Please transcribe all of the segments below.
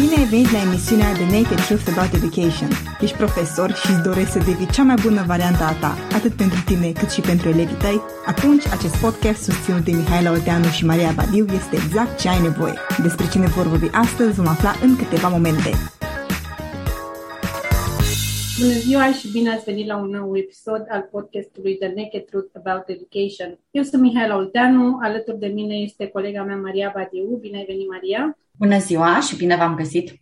Bine ai venit la emisiunea The Naked Truth About Education. Ești profesor și îți dorești să devii cea mai bună variantă a ta, atât pentru tine cât și pentru elevii tăi? Atunci, acest podcast susținut de Mihaela Oteanu și Maria Badiu este exact ce ai nevoie. Despre cine vor vorbi astăzi vom afla în câteva momente. Bună ziua și bine ați venit la un nou episod al podcastului The Naked Truth About Education. Eu sunt Mihaela Olteanu, alături de mine este colega mea Maria Badiu. Bine ai venit, Maria! Bună ziua și bine v-am găsit!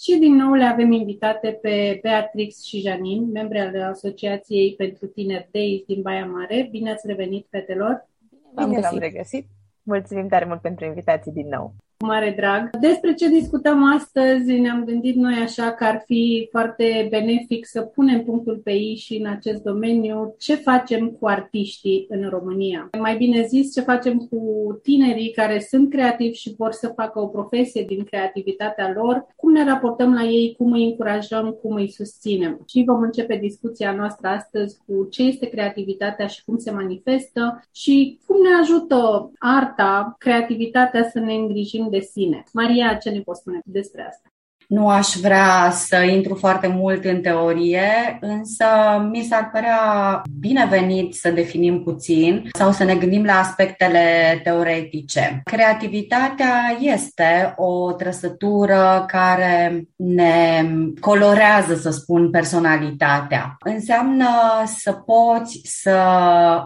Și din nou le avem invitate pe Beatrix și Janin, membre ale Asociației pentru Tineri Days din Baia Mare. Bine ați revenit, fetelor! Bine v-am regăsit! Mulțumim tare mult pentru invitații din nou! Mare drag. Despre ce discutăm astăzi, ne-am gândit noi așa că ar fi foarte benefic să punem punctul pe ei și în acest domeniu ce facem cu artiștii în România. Mai bine zis, ce facem cu tinerii care sunt creativi și vor să facă o profesie din creativitatea lor, cum ne raportăm la ei, cum îi încurajăm, cum îi susținem. Și vom începe discuția noastră astăzi cu ce este creativitatea și cum se manifestă și cum ne ajută arta, creativitatea să ne îngrijim de sine. Maria, ce ne poți spune despre asta? Nu aș vrea să intru foarte mult în teorie, însă mi s-ar părea binevenit să definim puțin sau să ne gândim la aspectele teoretice. Creativitatea este o trăsătură care ne colorează, să spun, personalitatea. Înseamnă să poți să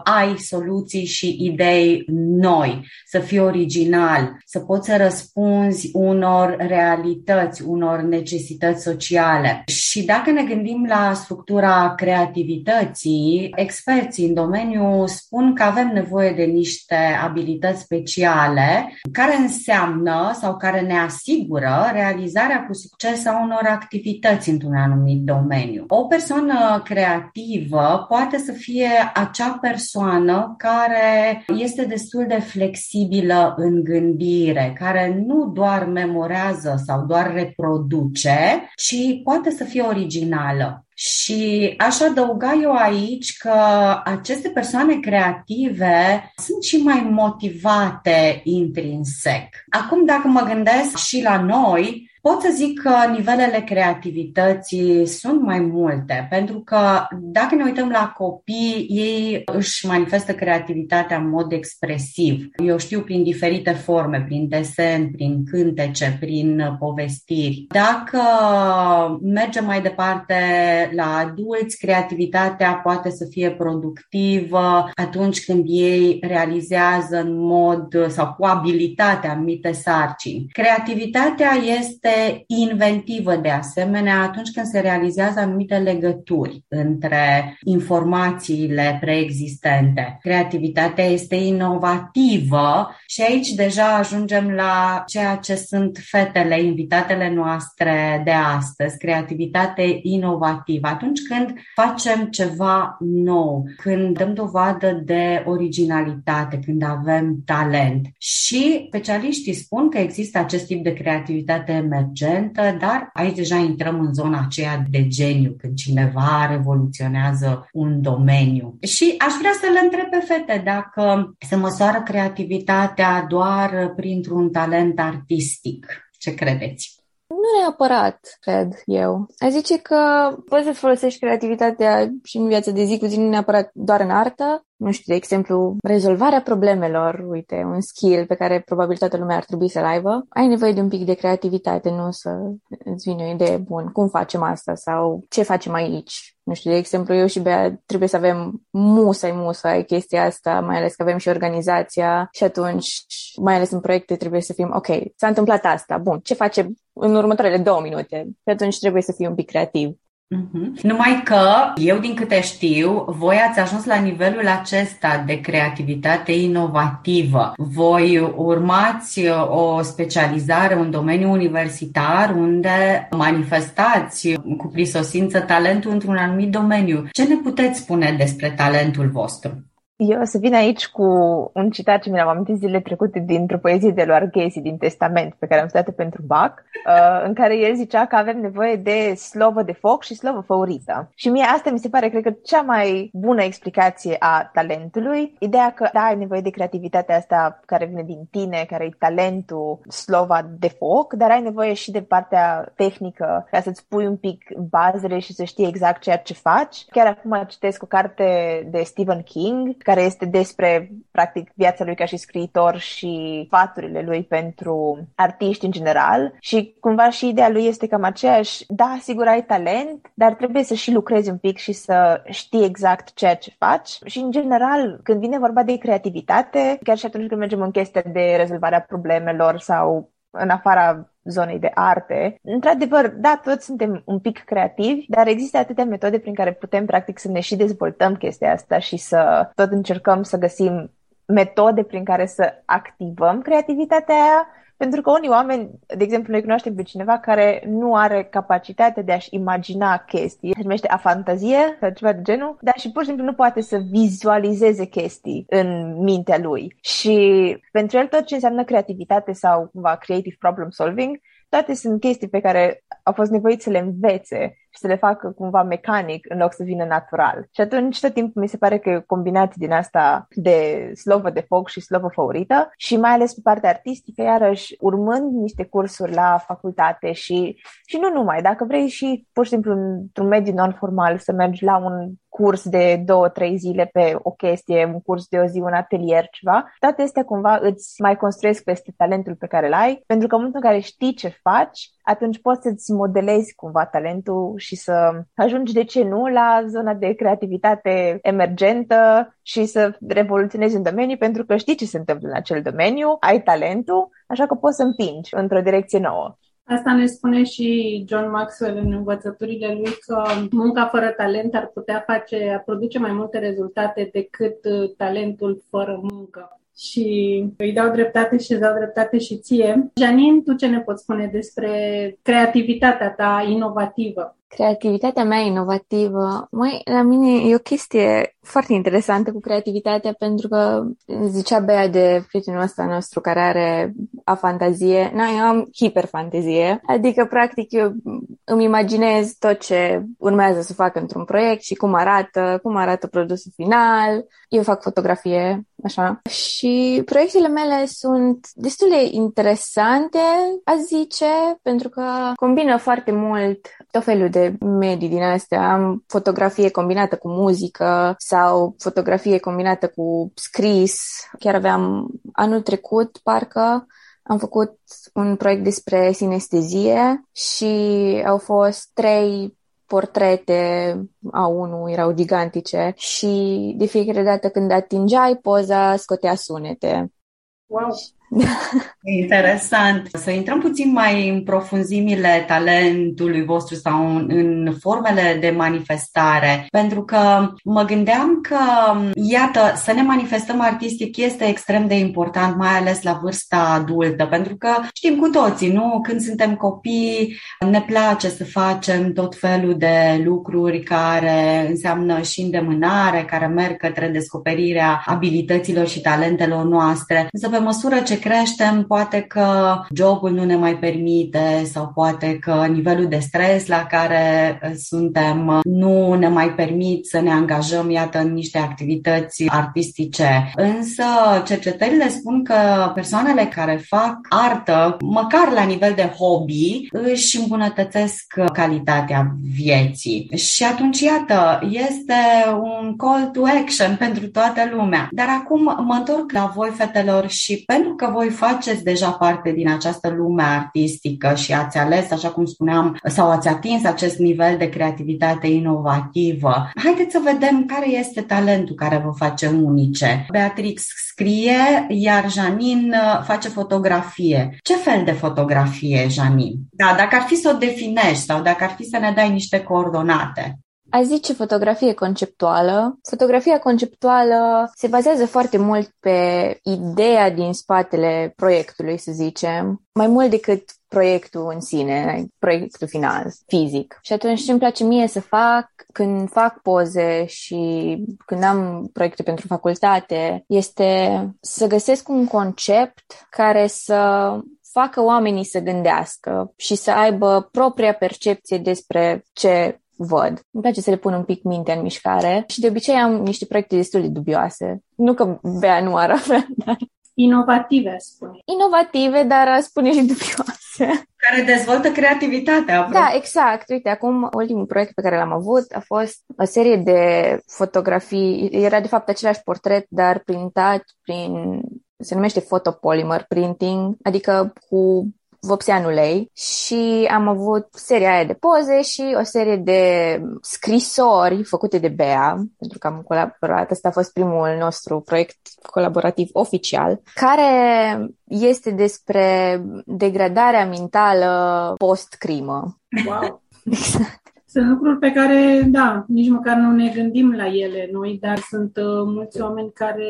ai soluții și idei noi, să fii original, să poți să răspunzi unor realități, unor unor necesități sociale. Și dacă ne gândim la structura creativității, experții în domeniu spun că avem nevoie de niște abilități speciale care înseamnă sau care ne asigură realizarea cu succes a unor activități într-un anumit domeniu. O persoană creativă poate să fie acea persoană care este destul de flexibilă în gândire, care nu doar memorează sau doar reproduce produce, ci poate să fie originală. Și aș adăuga eu aici că aceste persoane creative sunt și mai motivate intrinsec. Acum, dacă mă gândesc și la noi, Pot să zic că nivelele creativității sunt mai multe, pentru că dacă ne uităm la copii, ei își manifestă creativitatea în mod expresiv. Eu știu prin diferite forme, prin desen, prin cântece, prin povestiri. Dacă mergem mai departe la adulți, creativitatea poate să fie productivă atunci când ei realizează în mod sau cu abilitate anumite sarcini. Creativitatea este creativitate inventivă de asemenea atunci când se realizează anumite legături între informațiile preexistente. Creativitatea este inovativă și aici deja ajungem la ceea ce sunt fetele, invitatele noastre de astăzi, creativitate inovativă. Atunci când facem ceva nou, când dăm dovadă de originalitate, când avem talent. Și specialiștii spun că există acest tip de creativitate emergentă, dar aici deja intrăm în zona aceea de geniu, când cineva revoluționează un domeniu. Și aș vrea să le întreb pe fete dacă se măsoară creativitatea doar printr-un talent artistic. Ce credeți? Nu neapărat, cred eu. A zice că poți să folosești creativitatea și în viața de zi cu zi, nu neapărat doar în artă, nu știu, de exemplu, rezolvarea problemelor, uite, un skill pe care probabil toată lumea ar trebui să-l aibă, ai nevoie de un pic de creativitate, nu să îți vină o idee bună, cum facem asta sau ce facem aici. Nu știu, de exemplu, eu și Bea trebuie să avem musai, musai chestia asta, mai ales că avem și organizația și atunci, mai ales în proiecte, trebuie să fim, ok, s-a întâmplat asta, bun, ce facem în următoarele două minute? Și atunci trebuie să fii un pic creativ. Uh-huh. Numai că, eu din câte știu, voi ați ajuns la nivelul acesta de creativitate inovativă. Voi urmați o specializare, un domeniu universitar unde manifestați cu prisosință talentul într-un anumit domeniu. Ce ne puteți spune despre talentul vostru? Eu o să vin aici cu un citat ce mi l-am amintit zilele trecute dintr-o poezie de lui Arghezi din Testament, pe care am studiat pentru Bach, uh, în care el zicea că avem nevoie de slovă de foc și slovă făurită. Și mie asta mi se pare, cred că, cea mai bună explicație a talentului. Ideea că, da, ai nevoie de creativitatea asta care vine din tine, care e talentul, slova de foc, dar ai nevoie și de partea tehnică ca să-ți pui un pic bazele și să știi exact ceea ce faci. Chiar acum citesc o carte de Stephen King, care este despre, practic, viața lui ca și scriitor și faturile lui pentru artiști în general. Și cumva și ideea lui este cam aceeași, da, sigur ai talent, dar trebuie să și lucrezi un pic și să știi exact ceea ce faci. Și, în general, când vine vorba de creativitate, chiar și atunci când mergem în chestia de rezolvarea problemelor sau în afara zonei de arte. Într-adevăr, da, toți suntem un pic creativi, dar există atâtea metode prin care putem, practic, să ne și dezvoltăm chestia asta și să tot încercăm să găsim metode prin care să activăm creativitatea aia pentru că unii oameni, de exemplu, noi cunoaștem pe cineva care nu are capacitatea de a-și imagina chestii, se numește afantazie sau ceva de genul, dar și pur și simplu nu poate să vizualizeze chestii în mintea lui. Și pentru el tot ce înseamnă creativitate sau cumva creative problem solving toate sunt chestii pe care au fost nevoiți să le învețe și să le facă cumva mecanic în loc să vină natural. Și atunci tot timpul mi se pare că e o combinație din asta de slovă de foc și slovă favorită și mai ales pe partea artistică, iarăși urmând niște cursuri la facultate și, și nu numai, dacă vrei și pur și simplu într-un mediu non-formal să mergi la un curs de două, trei zile pe o chestie, un curs de o zi, un atelier, ceva, toate astea cumva îți mai construiesc peste talentul pe care îl ai, pentru că în momentul în care știi ce faci, atunci poți să-ți modelezi cumva talentul și să ajungi, de ce nu, la zona de creativitate emergentă și să revoluționezi un domeniu pentru că știi ce se întâmplă în acel domeniu, ai talentul, așa că poți să împingi într-o direcție nouă. Asta ne spune și John Maxwell în învățăturile lui că munca fără talent ar putea face, ar produce mai multe rezultate decât uh, talentul fără muncă. Și îi dau dreptate și îți dau dreptate și ție. Janin, tu ce ne poți spune despre creativitatea ta inovativă? Creativitatea mea inovativă, mai la mine e o chestie foarte interesantă cu creativitatea pentru că zicea Bea de prietenul ăsta nostru care are a fantazie, na, eu am hiperfantezie, adică practic eu îmi imaginez tot ce urmează să fac într-un proiect și cum arată, cum arată produsul final, eu fac fotografie, așa, și proiectele mele sunt destul de interesante, a zice, pentru că combină foarte mult tot felul de medii din astea. Am fotografie combinată cu muzică sau fotografie combinată cu scris. Chiar aveam anul trecut, parcă, am făcut un proiect despre sinestezie și au fost trei portrete a unul erau gigantice și de fiecare dată când atingeai poza scotea sunete. Wow. Interesant. Să intrăm puțin mai în profunzimile talentului vostru sau în, în formele de manifestare, pentru că mă gândeam că, iată, să ne manifestăm artistic este extrem de important, mai ales la vârsta adultă, pentru că știm cu toții, nu? Când suntem copii, ne place să facem tot felul de lucruri care înseamnă și îndemânare, care merg către descoperirea abilităților și talentelor noastre. Însă, pe măsură ce creștem, poate că jobul nu ne mai permite sau poate că nivelul de stres la care uh, suntem nu ne mai permit să ne angajăm, iată, în niște activități artistice. Însă cercetările spun că persoanele care fac artă, măcar la nivel de hobby, își îmbunătățesc calitatea vieții. Și atunci, iată, este un call to action pentru toată lumea. Dar acum mă întorc la voi, fetelor, și pentru că voi faceți deja parte din această lume artistică și ați ales, așa cum spuneam, sau ați atins acest nivel de creativitate inovativă. Haideți să vedem care este talentul care vă face unice. Beatrix scrie, iar Janin uh, face fotografie. Ce fel de fotografie, Janin? Da, dacă ar fi să o definești sau dacă ar fi să ne dai niște coordonate. A zice fotografie conceptuală. Fotografia conceptuală se bazează foarte mult pe ideea din spatele proiectului, să zicem, mai mult decât proiectul în sine, proiectul final, fizic. Și atunci ce îmi place mie să fac când fac poze și când am proiecte pentru facultate este să găsesc un concept care să facă oamenii să gândească și să aibă propria percepție despre ce văd. Îmi place să le pun un pic mintea în mișcare și de obicei am niște proiecte destul de dubioase. Nu că Bea nu ar avea, dar... Inovative, spune. Inovative, dar spune și dubioase. Care dezvoltă creativitatea. Da, exact. Uite, acum ultimul proiect pe care l-am avut a fost o serie de fotografii. Era de fapt același portret, dar printat prin se numește photopolymer printing, adică cu vopseanul ei și am avut seria aia de poze și o serie de scrisori făcute de Bea, pentru că am colaborat, ăsta a fost primul nostru proiect colaborativ oficial, care este despre degradarea mentală post-crimă. Wow! exact. Sunt lucruri pe care, da, nici măcar nu ne gândim la ele noi, dar sunt uh, mulți oameni care,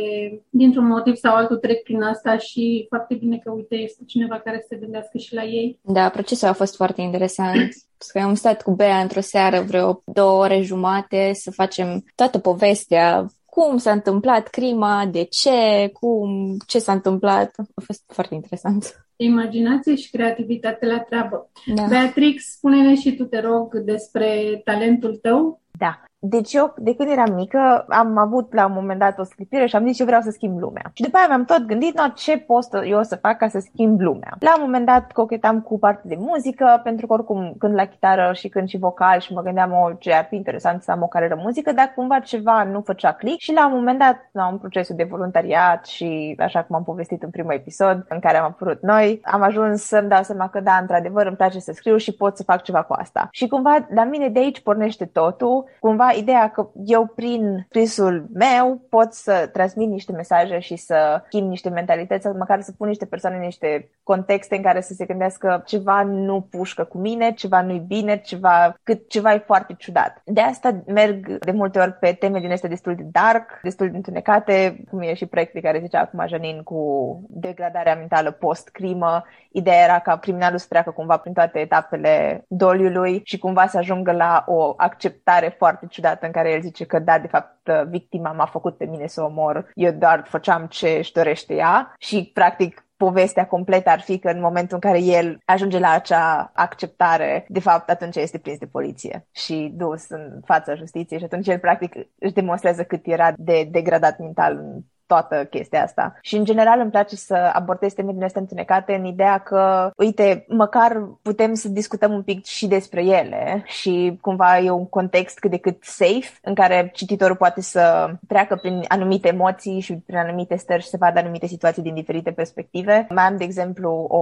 dintr-un motiv sau altul, trec prin asta și foarte bine că, uite, este cineva care să se gândească și la ei. Da, procesul a fost foarte interesant. că am stat cu Bea într-o seară vreo două ore jumate să facem toată povestea cum s-a întâmplat crima, de ce, cum, ce s-a întâmplat. A fost foarte interesant imaginație și creativitate la treabă. Da. Beatrix, spune-ne și tu, te rog, despre talentul tău. Da. Deci eu, de când eram mică, am avut la un moment dat o scripire și am zis eu vreau să schimb lumea. Și după aia mi-am tot gândit, no, ce pot eu să fac ca să schimb lumea. La un moment dat cochetam cu parte de muzică, pentru că oricum când la chitară și când și vocal și mă gândeam, o, ce ar fi interesant să am o carieră muzică, dar cumva ceva nu făcea click și la un moment dat, la un procesul de voluntariat și așa cum am povestit în primul episod în care am apărut noi, am ajuns să-mi dau seama că da, într-adevăr îmi place să scriu și pot să fac ceva cu asta. Și cumva la mine de aici pornește totul, cumva ideea că eu prin scrisul meu pot să transmit niște mesaje și să schimb niște mentalități, sau măcar să pun niște persoane în niște contexte în care să se gândească ceva nu pușcă cu mine, ceva nu-i bine, ceva, cât ceva e foarte ciudat. De asta merg de multe ori pe teme din astea destul de dark, destul de întunecate, cum e și proiectul care zicea acum Janin cu degradarea mentală post-crimă. Ideea era ca criminalul să treacă cumva prin toate etapele doliului și cumva să ajungă la o acceptare foarte ciudată în care el zice că da, de fapt, victima m-a făcut pe mine să omor, eu doar făceam ce își dorește ea și, practic, povestea completă ar fi că în momentul în care el ajunge la acea acceptare, de fapt atunci este prins de poliție și dus în fața justiției și atunci el practic își demonstrează cât era de degradat mental în toată chestia asta. Și în general îmi place să abordez teme din astea întunecate în ideea că, uite, măcar putem să discutăm un pic și despre ele și cumva e un context cât de cât safe în care cititorul poate să treacă prin anumite emoții și prin anumite stări și să vadă anumite situații din diferite perspective. Mai am, de exemplu, o,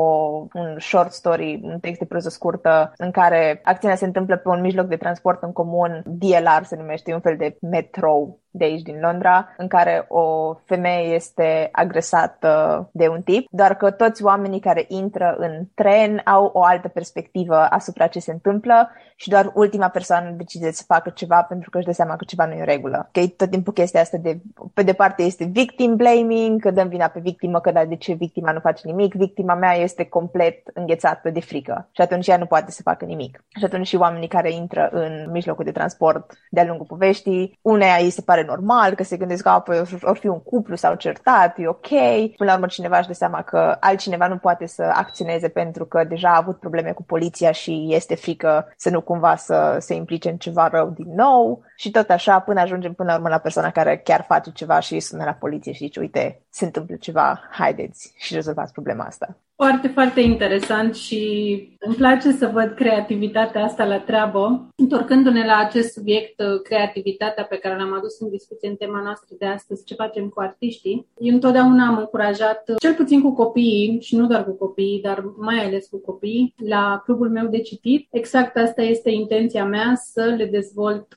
un short story, un text de proză scurtă în care acțiunea se întâmplă pe un mijloc de transport în comun, DLR se numește, un fel de metro de aici din Londra, în care o femeie este agresată de un tip, doar că toți oamenii care intră în tren au o altă perspectivă asupra ce se întâmplă și doar ultima persoană decide să facă ceva pentru că își dă seama că ceva nu e în regulă. Că tot timpul chestia asta de, pe de parte este victim blaming, că dăm vina pe victimă, că da, de ce victima nu face nimic, victima mea este complet înghețată de frică și atunci ea nu poate să facă nimic. Și atunci și oamenii care intră în mijlocul de transport de-a lungul poveștii, uneia îi se pare normal, că se gândesc că apoi or fi un cuplu sau certat, e ok. Până la urmă cineva își dă seama că altcineva nu poate să acționeze pentru că deja a avut probleme cu poliția și este frică să nu cumva să se implice în ceva rău din nou și tot așa până ajungem până la urmă la persoana care chiar face ceva și sună la poliție și zice, uite, se întâmplă ceva, haideți și rezolvați problema asta. Foarte, foarte interesant și îmi place să văd creativitatea asta la treabă. Întorcându-ne la acest subiect, creativitatea pe care l-am adus în discuție în tema noastră de astăzi, ce facem cu artiștii, eu întotdeauna am încurajat, cel puțin cu copiii și nu doar cu copiii, dar mai ales cu copiii, la clubul meu de citit. Exact asta este intenția mea, să le dezvolt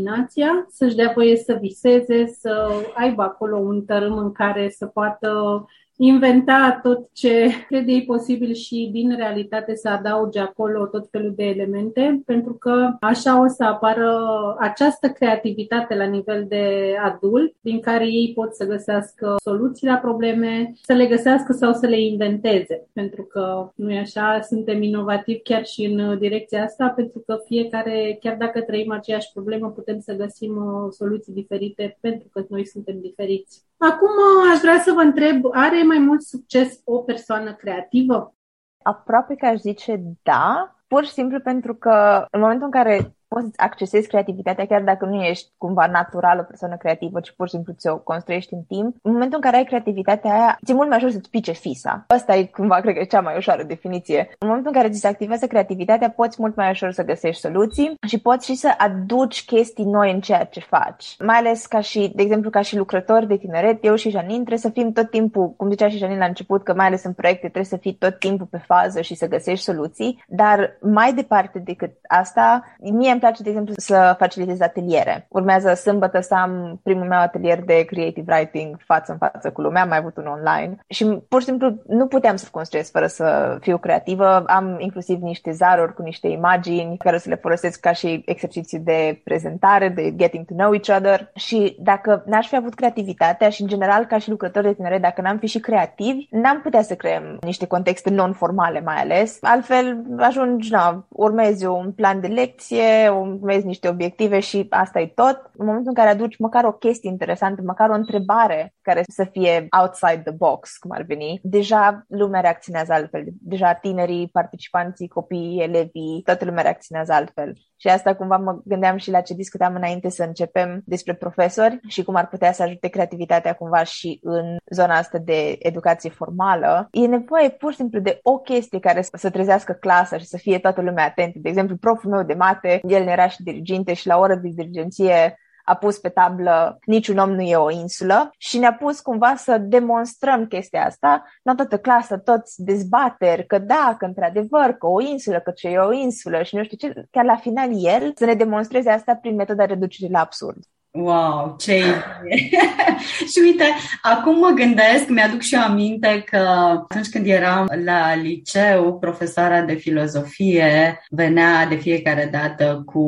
imaginația, să-și dea voie să viseze, să aibă acolo un tărâm în care să poată inventa tot ce crede ei posibil și din realitate să adauge acolo tot felul de elemente, pentru că așa o să apară această creativitate la nivel de adult, din care ei pot să găsească soluții la probleme, să le găsească sau să le inventeze, pentru că nu e așa, suntem inovativi chiar și în direcția asta, pentru că fiecare, chiar dacă trăim aceeași problemă, putem să găsim uh, soluții diferite pentru că noi suntem diferiți. Acum uh, aș vrea să vă întreb, are mai mult succes o persoană creativă? Aproape că aș zice da, pur și simplu pentru că în momentul în care poți să accesezi creativitatea chiar dacă nu ești cumva natural o persoană creativă, ci pur și simplu ți-o construiești în timp. În momentul în care ai creativitatea aia, ți-e mult mai ușor să-ți pice fisa. Asta e cumva, cred că e cea mai ușoară definiție. În momentul în care ți se activează creativitatea, poți mult mai ușor să găsești soluții și poți și să aduci chestii noi în ceea ce faci. Mai ales ca și, de exemplu, ca și lucrători de tineret, eu și Janin trebuie să fim tot timpul, cum zicea și Janin la început, că mai ales în proiecte trebuie să fii tot timpul pe fază și să găsești soluții, dar mai departe decât asta, mie îmi place, de exemplu, să facilitez ateliere. Urmează sâmbătă să am primul meu atelier de creative writing față în față cu lumea, am mai avut un online și pur și simplu nu puteam să construiesc fără să fiu creativă. Am inclusiv niște zaruri cu niște imagini care să le folosesc ca și exerciții de prezentare, de getting to know each other și dacă n-aș fi avut creativitatea și în general ca și lucrători de tinere, dacă n-am fi și creativi, n-am putea să creăm niște contexte non-formale mai ales. Altfel ajungi, na, urmezi un plan de lecție, urmezi niște obiective și asta e tot. În momentul în care aduci măcar o chestie interesantă, măcar o întrebare care să fie outside the box, cum ar veni, deja lumea reacționează altfel. Deja tinerii, participanții, copiii, elevii, toată lumea reacționează altfel. Și asta cumva mă gândeam și la ce discutam înainte să începem despre profesori și cum ar putea să ajute creativitatea cumva și în zona asta de educație formală. E nevoie pur și simplu de o chestie care să trezească clasa și să fie toată lumea atentă. De exemplu, proful meu de mate, el era și diriginte și la oră de dirigenție a pus pe tablă niciun om nu e o insulă. Și ne-a pus cumva să demonstrăm chestia asta, la toată clasa, toți dezbateri, că da, că într-adevăr, că o insulă, că ce e o insulă și nu știu ce, chiar la final el să ne demonstreze asta prin metoda reducerii la absurd. Wow, ce idee! și uite, acum mă gândesc, mi-aduc și eu aminte că atunci când eram la liceu, profesoara de filozofie venea de fiecare dată cu,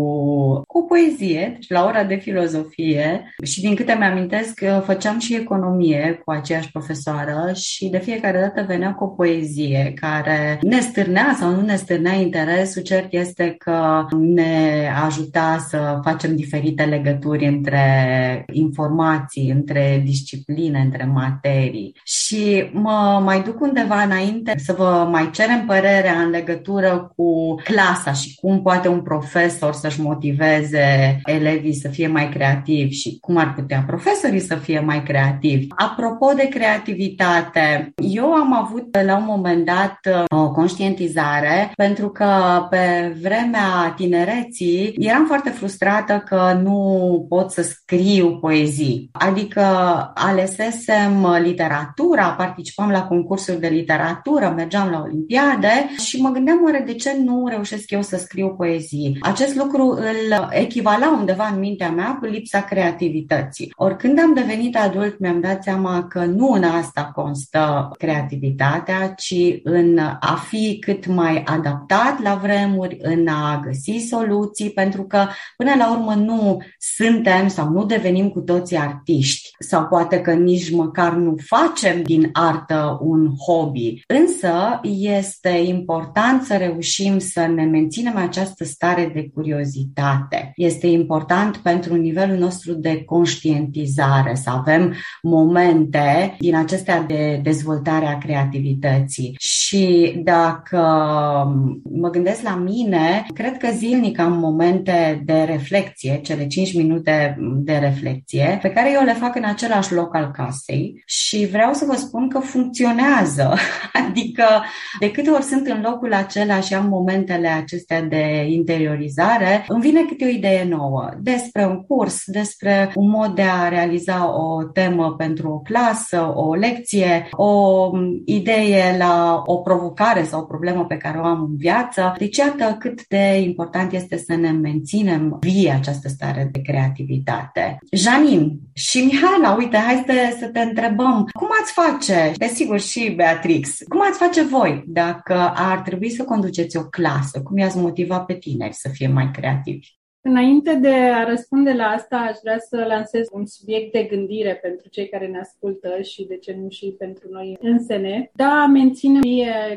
cu poezie, deci la ora de filozofie și din câte mi-amintesc, făceam și economie cu aceeași profesoară și de fiecare dată venea cu o poezie care ne stârnea sau nu ne stârnea interesul, cert este că ne ajuta să facem diferite legături între între informații, între discipline, între materii. Și mă mai duc undeva înainte să vă mai cerem părerea în legătură cu clasa și cum poate un profesor să-și motiveze elevii să fie mai creativi și cum ar putea profesorii să fie mai creativi. Apropo de creativitate, eu am avut la un moment dat o conștientizare pentru că pe vremea tinereții eram foarte frustrată că nu pot să scriu poezii. Adică alesesem literatura literatura, participam la concursuri de literatură, mergeam la olimpiade și mă gândeam oare de ce nu reușesc eu să scriu poezii. Acest lucru îl echivala undeva în mintea mea cu lipsa creativității. Oricând am devenit adult, mi-am dat seama că nu în asta constă creativitatea, ci în a fi cât mai adaptat la vremuri, în a găsi soluții, pentru că până la urmă nu suntem sau nu devenim cu toții artiști sau poate că nici măcar nu facem din artă un hobby. Însă este important să reușim să ne menținem această stare de curiozitate. Este important pentru nivelul nostru de conștientizare să avem momente din acestea de dezvoltare a creativității. Și dacă mă gândesc la mine, cred că zilnic am momente de reflexie, cele 5 minute de reflexie, pe care eu le fac în același loc al casei și vreau să vă spun că funcționează. Adică de câte ori sunt în locul acela și am momentele acestea de interiorizare, îmi vine câte o idee nouă despre un curs, despre un mod de a realiza o temă pentru o clasă, o lecție, o idee la o provocare sau o problemă pe care o am în viață. Deci iată cât de important este să ne menținem vie această stare de creativitate. Janin și Mihaela, uite, hai să, să te întrebăm, cum ați face, desigur și Beatrix, cum ați face voi dacă ar trebui să conduceți o clasă? Cum i-ați motiva pe tineri să fie mai creativi? Înainte de a răspunde la asta, aș vrea să lansez un subiect de gândire pentru cei care ne ascultă și, de ce nu, și pentru noi însene. Da, menținem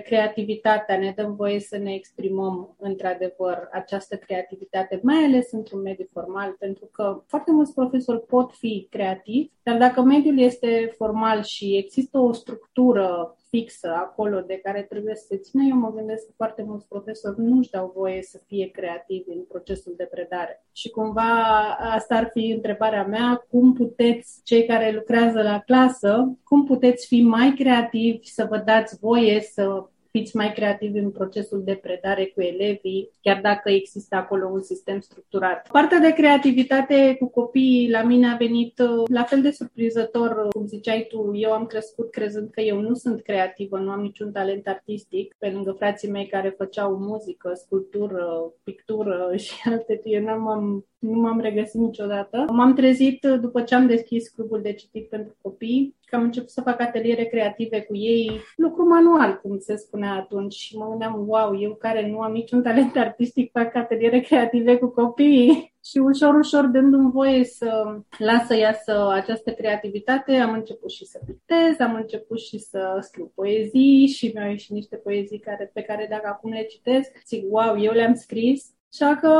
creativitatea, ne dăm voie să ne exprimăm într-adevăr această creativitate, mai ales într-un mediu formal, pentru că foarte mulți profesori pot fi creativi, dar dacă mediul este formal și există o structură fixă acolo de care trebuie să se țină, eu mă gândesc că foarte mulți profesori nu își dau voie să fie creativi în procesul de predare. Și cumva asta ar fi întrebarea mea, cum puteți, cei care lucrează la clasă, cum puteți fi mai creativi, să vă dați voie să fiți mai creativi în procesul de predare cu elevii, chiar dacă există acolo un sistem structurat. Partea de creativitate cu copiii la mine a venit uh, la fel de surprinzător, cum ziceai tu, eu am crescut crezând că eu nu sunt creativă, nu am niciun talent artistic, pe lângă frații mei care făceau muzică, sculptură, pictură și alte, eu nu am nu m-am regăsit niciodată. M-am trezit după ce am deschis clubul de citit pentru copii, că am început să fac ateliere creative cu ei, lucru manual, cum se spunea atunci, și mă gândeam, wow, eu care nu am niciun talent artistic, fac ateliere creative cu copiii. Și ușor, ușor, dându-mi voie să las să iasă această creativitate, am început și să pictez, am început și să scriu poezii și mi-au ieșit niște poezii care, pe care dacă acum le citesc, zic, wow, eu le-am scris Așa că,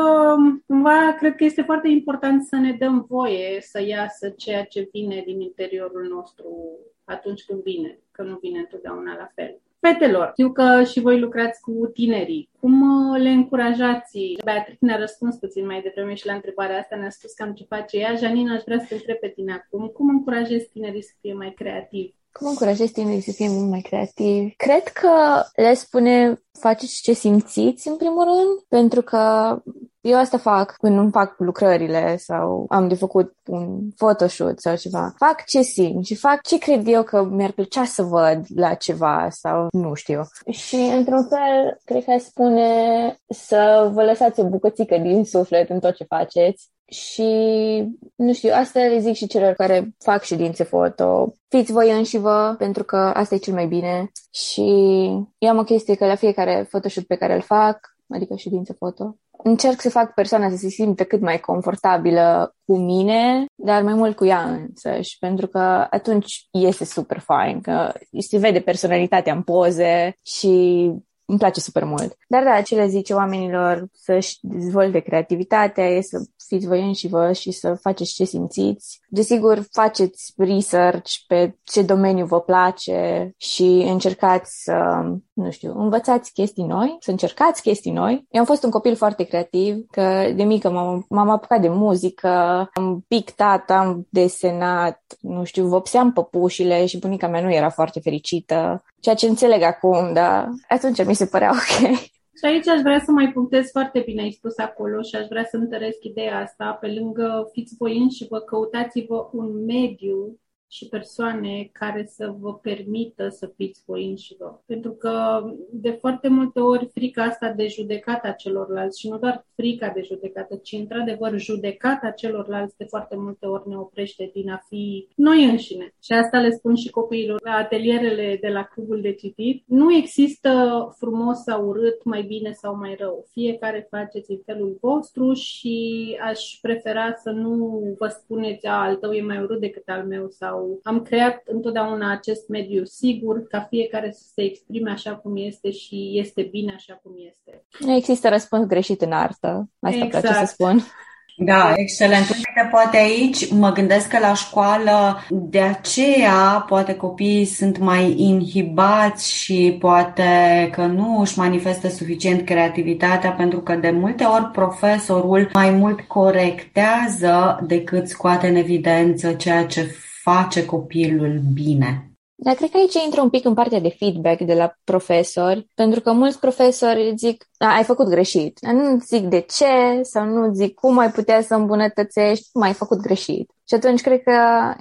cumva, cred că este foarte important să ne dăm voie să iasă ceea ce vine din interiorul nostru atunci când vine, că nu vine întotdeauna la fel. Fetelor, știu că și voi lucrați cu tinerii. Cum uh, le încurajați? Beatrice ne-a răspuns puțin mai devreme și la întrebarea asta, ne-a spus cam ce face ea. Janina, aș vrea să te întreb pe tine acum. Cum încurajezi tinerii să fie mai creativi? Cum încurajezi tinerii să fie mult mai creativi? Cred că le spune faceți ce simțiți, în primul rând, pentru că eu asta fac când nu fac lucrările sau am de făcut un photoshoot sau ceva. Fac ce simt și fac ce cred eu că mi-ar plăcea să văd la ceva sau nu știu. Și într-un fel, cred că spune să vă lăsați o bucățică din suflet în tot ce faceți și, nu știu, asta le zic și celor care fac ședințe foto. Fiți voi înși vă, pentru că asta e cel mai bine. Și eu am o chestie că la fiecare photoshoot pe care îl fac, adică ședințe foto, încerc să fac persoana să se simtă cât mai confortabilă cu mine, dar mai mult cu ea însăși, pentru că atunci iese super fain, că se vede personalitatea în poze și îmi place super mult. Dar da, ce le zice oamenilor să-și dezvolte creativitatea e să fiți voi și vă și să faceți ce simțiți. Desigur, faceți research pe ce domeniu vă place și încercați să, nu știu, învățați chestii noi, să încercați chestii noi. Eu am fost un copil foarte creativ, că de mică m-am, m-am apucat de muzică, am pictat, am desenat, nu știu, vopseam păpușile și bunica mea nu era foarte fericită, ceea ce înțeleg acum, dar atunci mi se părea ok. Și aici aș vrea să mai punctez foarte bine, ai spus acolo, și aș vrea să întăresc ideea asta. Pe lângă fiți voi și vă căutați-vă un mediu și persoane care să vă permită să fiți voi înșivă. Pentru că de foarte multe ori frica asta de judecata celorlalți și nu doar frica de judecată, ci într-adevăr judecata celorlalți de foarte multe ori ne oprește din a fi noi înșine. Și asta le spun și copiilor la atelierele de la clubul de citit. Nu există frumos sau urât, mai bine sau mai rău. Fiecare faceți în felul vostru și aș prefera să nu vă spuneți, a, al tău e mai urât decât al meu sau am creat întotdeauna acest mediu sigur ca fiecare să se exprime așa cum este și este bine așa cum este. Nu există răspuns greșit în artă. Asta exact. place să exact. spun. Da, excelent. Uite, poate aici mă gândesc că la școală de aceea poate copiii sunt mai inhibați și poate că nu își manifestă suficient creativitatea pentru că de multe ori profesorul mai mult corectează decât scoate în evidență ceea ce face copilul bine. Dar cred că aici intră un pic în partea de feedback de la profesori, pentru că mulți profesori zic, ai făcut greșit. Nu zic de ce sau nu zic cum ai putea să îmbunătățești, cum ai făcut greșit. Și atunci cred că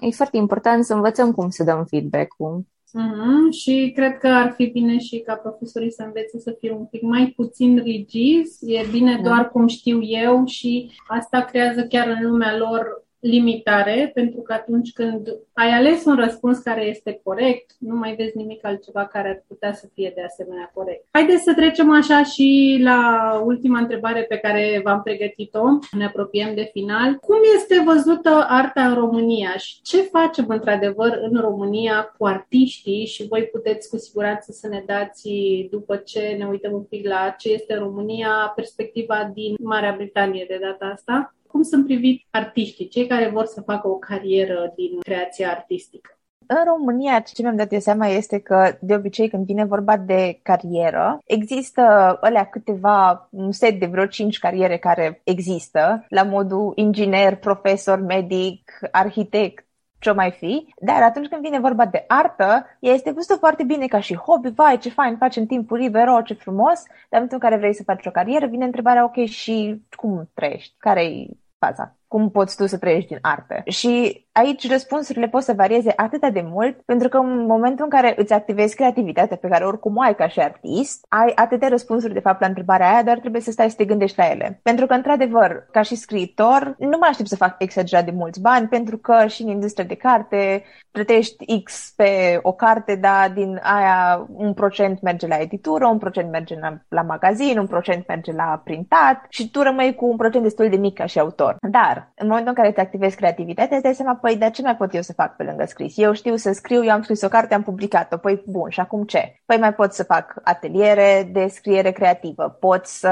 e foarte important să învățăm cum să dăm feedback-ul. Mm-hmm. Și cred că ar fi bine și ca profesorii să învețe să fie un pic mai puțin rigizi. E bine da. doar cum știu eu și asta creează chiar în lumea lor limitare, pentru că atunci când ai ales un răspuns care este corect, nu mai vezi nimic altceva care ar putea să fie de asemenea corect. Haideți să trecem așa și la ultima întrebare pe care v-am pregătit-o. Ne apropiem de final. Cum este văzută arta în România și ce facem într-adevăr în România cu artiștii și voi puteți cu siguranță să ne dați după ce ne uităm un pic la ce este România, perspectiva din Marea Britanie de data asta cum sunt priviți artiștii, cei care vor să facă o carieră din creația artistică? În România, ce mi-am dat eu seama este că, de obicei, când vine vorba de carieră, există alea câteva, un set de vreo cinci cariere care există, la modul inginer, profesor, medic, arhitect, ce mai fi, dar atunci când vine vorba de artă, ea este văzută foarte bine ca și hobby, vai, ce fain, faci în timpul liber, oh, ce frumos, dar în momentul în care vrei să faci o carieră, vine întrebarea, ok, și cum trăiești? Care-i faza? Cum poți tu să trăiești din artă? Și aici răspunsurile pot să varieze atât de mult, pentru că în momentul în care îți activezi creativitatea pe care oricum o ai ca și artist, ai atâtea răspunsuri de fapt la întrebarea aia, dar trebuie să stai să te gândești la ele. Pentru că, într-adevăr, ca și scriitor, nu mă aștept să fac exagerat de mulți bani, pentru că și în industria de carte plătești X pe o carte, dar din aia un procent merge la editură, un procent merge la, la magazin, un procent merge la printat și tu rămâi cu un procent destul de mic ca și autor. Dar, în momentul în care te activezi creativitatea, îți dai seama păi, dar ce mai pot eu să fac pe lângă scris? Eu știu să scriu, eu am scris o carte, am publicat-o, păi bun, și acum ce? Păi mai pot să fac ateliere de scriere creativă, pot să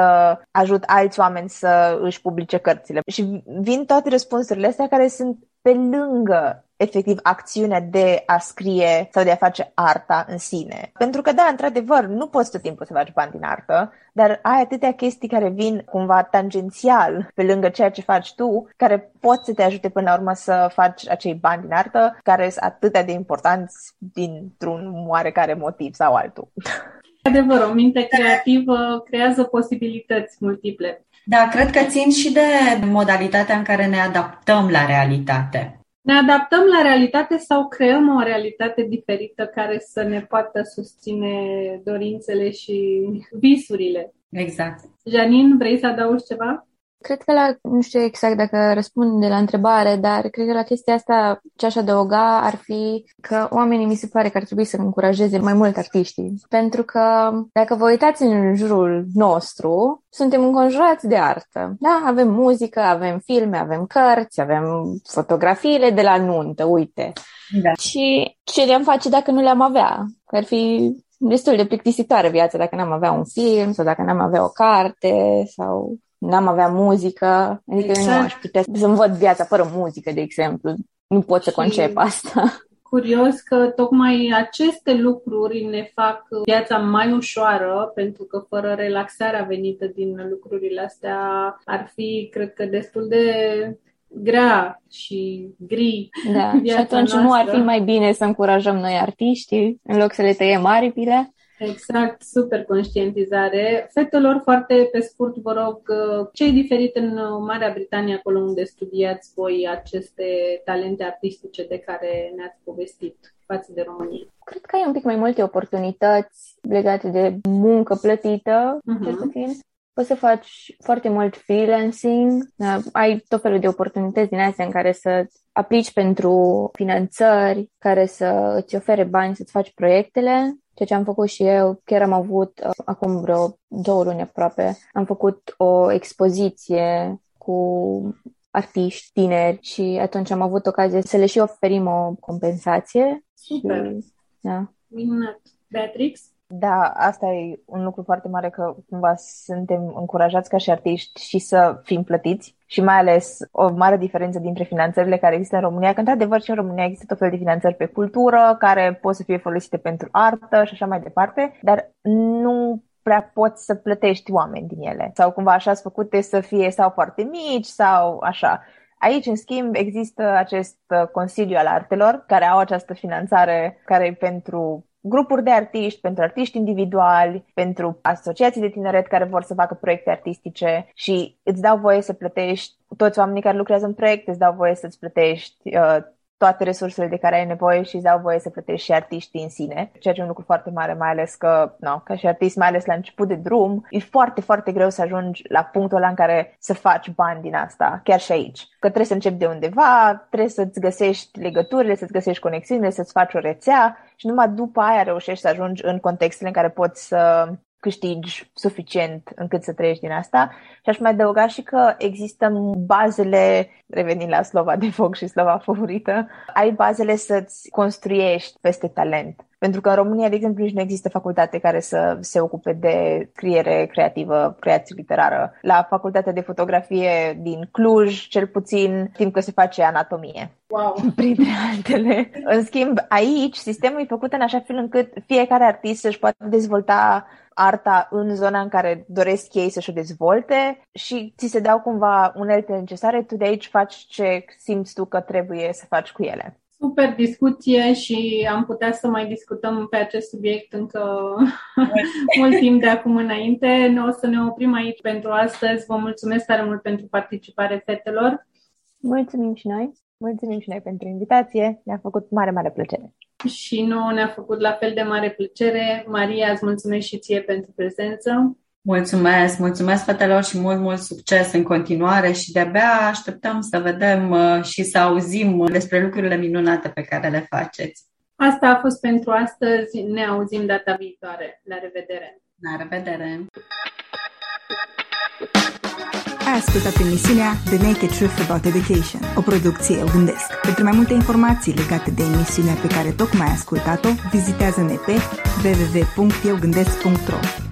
ajut alți oameni să își publice cărțile. Și vin toate răspunsurile astea care sunt pe lângă efectiv acțiunea de a scrie sau de a face arta în sine. Pentru că, da, într-adevăr, nu poți tot timpul să faci bani din artă, dar ai atâtea chestii care vin cumva tangențial pe lângă ceea ce faci tu, care pot să te ajute până la urmă să faci acei bani din artă, care sunt atâtea de importanți dintr-un oarecare motiv sau altul. Adevăr, o minte creativă creează posibilități multiple. Da, cred că țin și de modalitatea în care ne adaptăm la realitate. Ne adaptăm la realitate sau creăm o realitate diferită care să ne poată susține dorințele și visurile. Exact. Janin, vrei să adaugi ceva? Cred că la, nu știu exact dacă răspund de la întrebare, dar cred că la chestia asta ce aș adăuga ar fi că oamenii mi se pare că ar trebui să încurajeze mai mult artiștii. Pentru că dacă vă uitați în jurul nostru, suntem înconjurați de artă. Da, avem muzică, avem filme, avem cărți, avem fotografiile de la nuntă, uite. Da. Și ce le-am face dacă nu le-am avea? Ar fi destul de plictisitoare viața dacă n-am avea un film sau dacă n-am avea o carte sau n-am avea muzică, adică exact. nu aș putea să-mi văd viața fără muzică, de exemplu. Nu pot să și concep asta. Curios că tocmai aceste lucruri ne fac viața mai ușoară, pentru că fără relaxarea venită din lucrurile astea ar fi, cred că, destul de grea și gri. Da, și atunci noastră. nu ar fi mai bine să încurajăm noi artiștii în loc să le tăiem aripile? Exact, super conștientizare. Fetelor, foarte pe scurt, vă rog, ce e diferit în Marea Britanie, acolo unde studiați voi aceste talente artistice de care ne-ați povestit față de România? Cred că ai un pic mai multe oportunități legate de muncă plătită, uh-huh. cel puțin. Poți să faci foarte mult freelancing, da, ai tot felul de oportunități din astea în care să aplici pentru finanțări, care să îți ofere bani să-ți faci proiectele ceea ce am făcut și eu, chiar am avut uh, acum vreo două luni aproape, am făcut o expoziție cu artiști tineri și atunci am avut ocazie să le și oferim o compensație. Super! Și, da. Minunat! Beatrix? Da, asta e un lucru foarte mare că cumva suntem încurajați ca și artiști și să fim plătiți și mai ales o mare diferență dintre finanțările care există în România, că într-adevăr și în România există tot fel de finanțări pe cultură care pot să fie folosite pentru artă și așa mai departe, dar nu prea poți să plătești oameni din ele sau cumva așa sunt făcute să fie sau foarte mici sau așa. Aici, în schimb, există acest Consiliu al Artelor care au această finanțare care e pentru grupuri de artiști, pentru artiști individuali, pentru asociații de tineret care vor să facă proiecte artistice și îți dau voie să plătești toți oamenii care lucrează în proiect, îți dau voie să-ți plătești uh, toate resursele de care ai nevoie și îți dau voie să plătești și artiștii în sine, ceea ce e un lucru foarte mare, mai ales că, no, ca și artist, mai ales la început de drum, e foarte, foarte greu să ajungi la punctul ăla în care să faci bani din asta, chiar și aici. Că trebuie să începi de undeva, trebuie să-ți găsești legăturile, să-ți găsești conexiunile, să-ți faci o rețea și numai după aia reușești să ajungi în contextele în care poți să câștigi suficient încât să trăiești din asta. Și aș mai adăuga și că există bazele, revenind la slova de foc și slova favorită, ai bazele să-ți construiești peste talent. Pentru că în România, de exemplu, nici nu există facultate care să se ocupe de scriere creativă, creație literară. La facultatea de fotografie din Cluj, cel puțin, știm că se face anatomie. Wow. Printre altele. În schimb, aici, sistemul e făcut în așa fel încât fiecare artist să-și poată dezvolta arta în zona în care doresc ei să-și o dezvolte și ți se dau cumva unelte necesare, tu de aici faci ce simți tu că trebuie să faci cu ele. Super discuție și am putea să mai discutăm pe acest subiect încă mult timp de acum înainte. Noi o să ne oprim aici pentru astăzi. Vă mulțumesc tare mult pentru participare, fetelor. Mulțumim și noi. Mulțumim și noi pentru invitație. Ne-a făcut mare, mare plăcere. Și nouă ne-a făcut la fel de mare plăcere. Maria, îți mulțumesc și ție pentru prezență. Mulțumesc, mulțumesc fetelor și mult, mult succes în continuare și de-abia așteptăm să vedem uh, și să auzim despre lucrurile minunate pe care le faceți. Asta a fost pentru astăzi. Ne auzim data viitoare. La revedere! La revedere! Ai ascultat emisiunea The Naked Truth About Education, o producție Eu Gândesc. Pentru mai multe informații legate de emisiunea pe care tocmai ai ascultat-o, vizitează-ne pe www.eugândesc.ro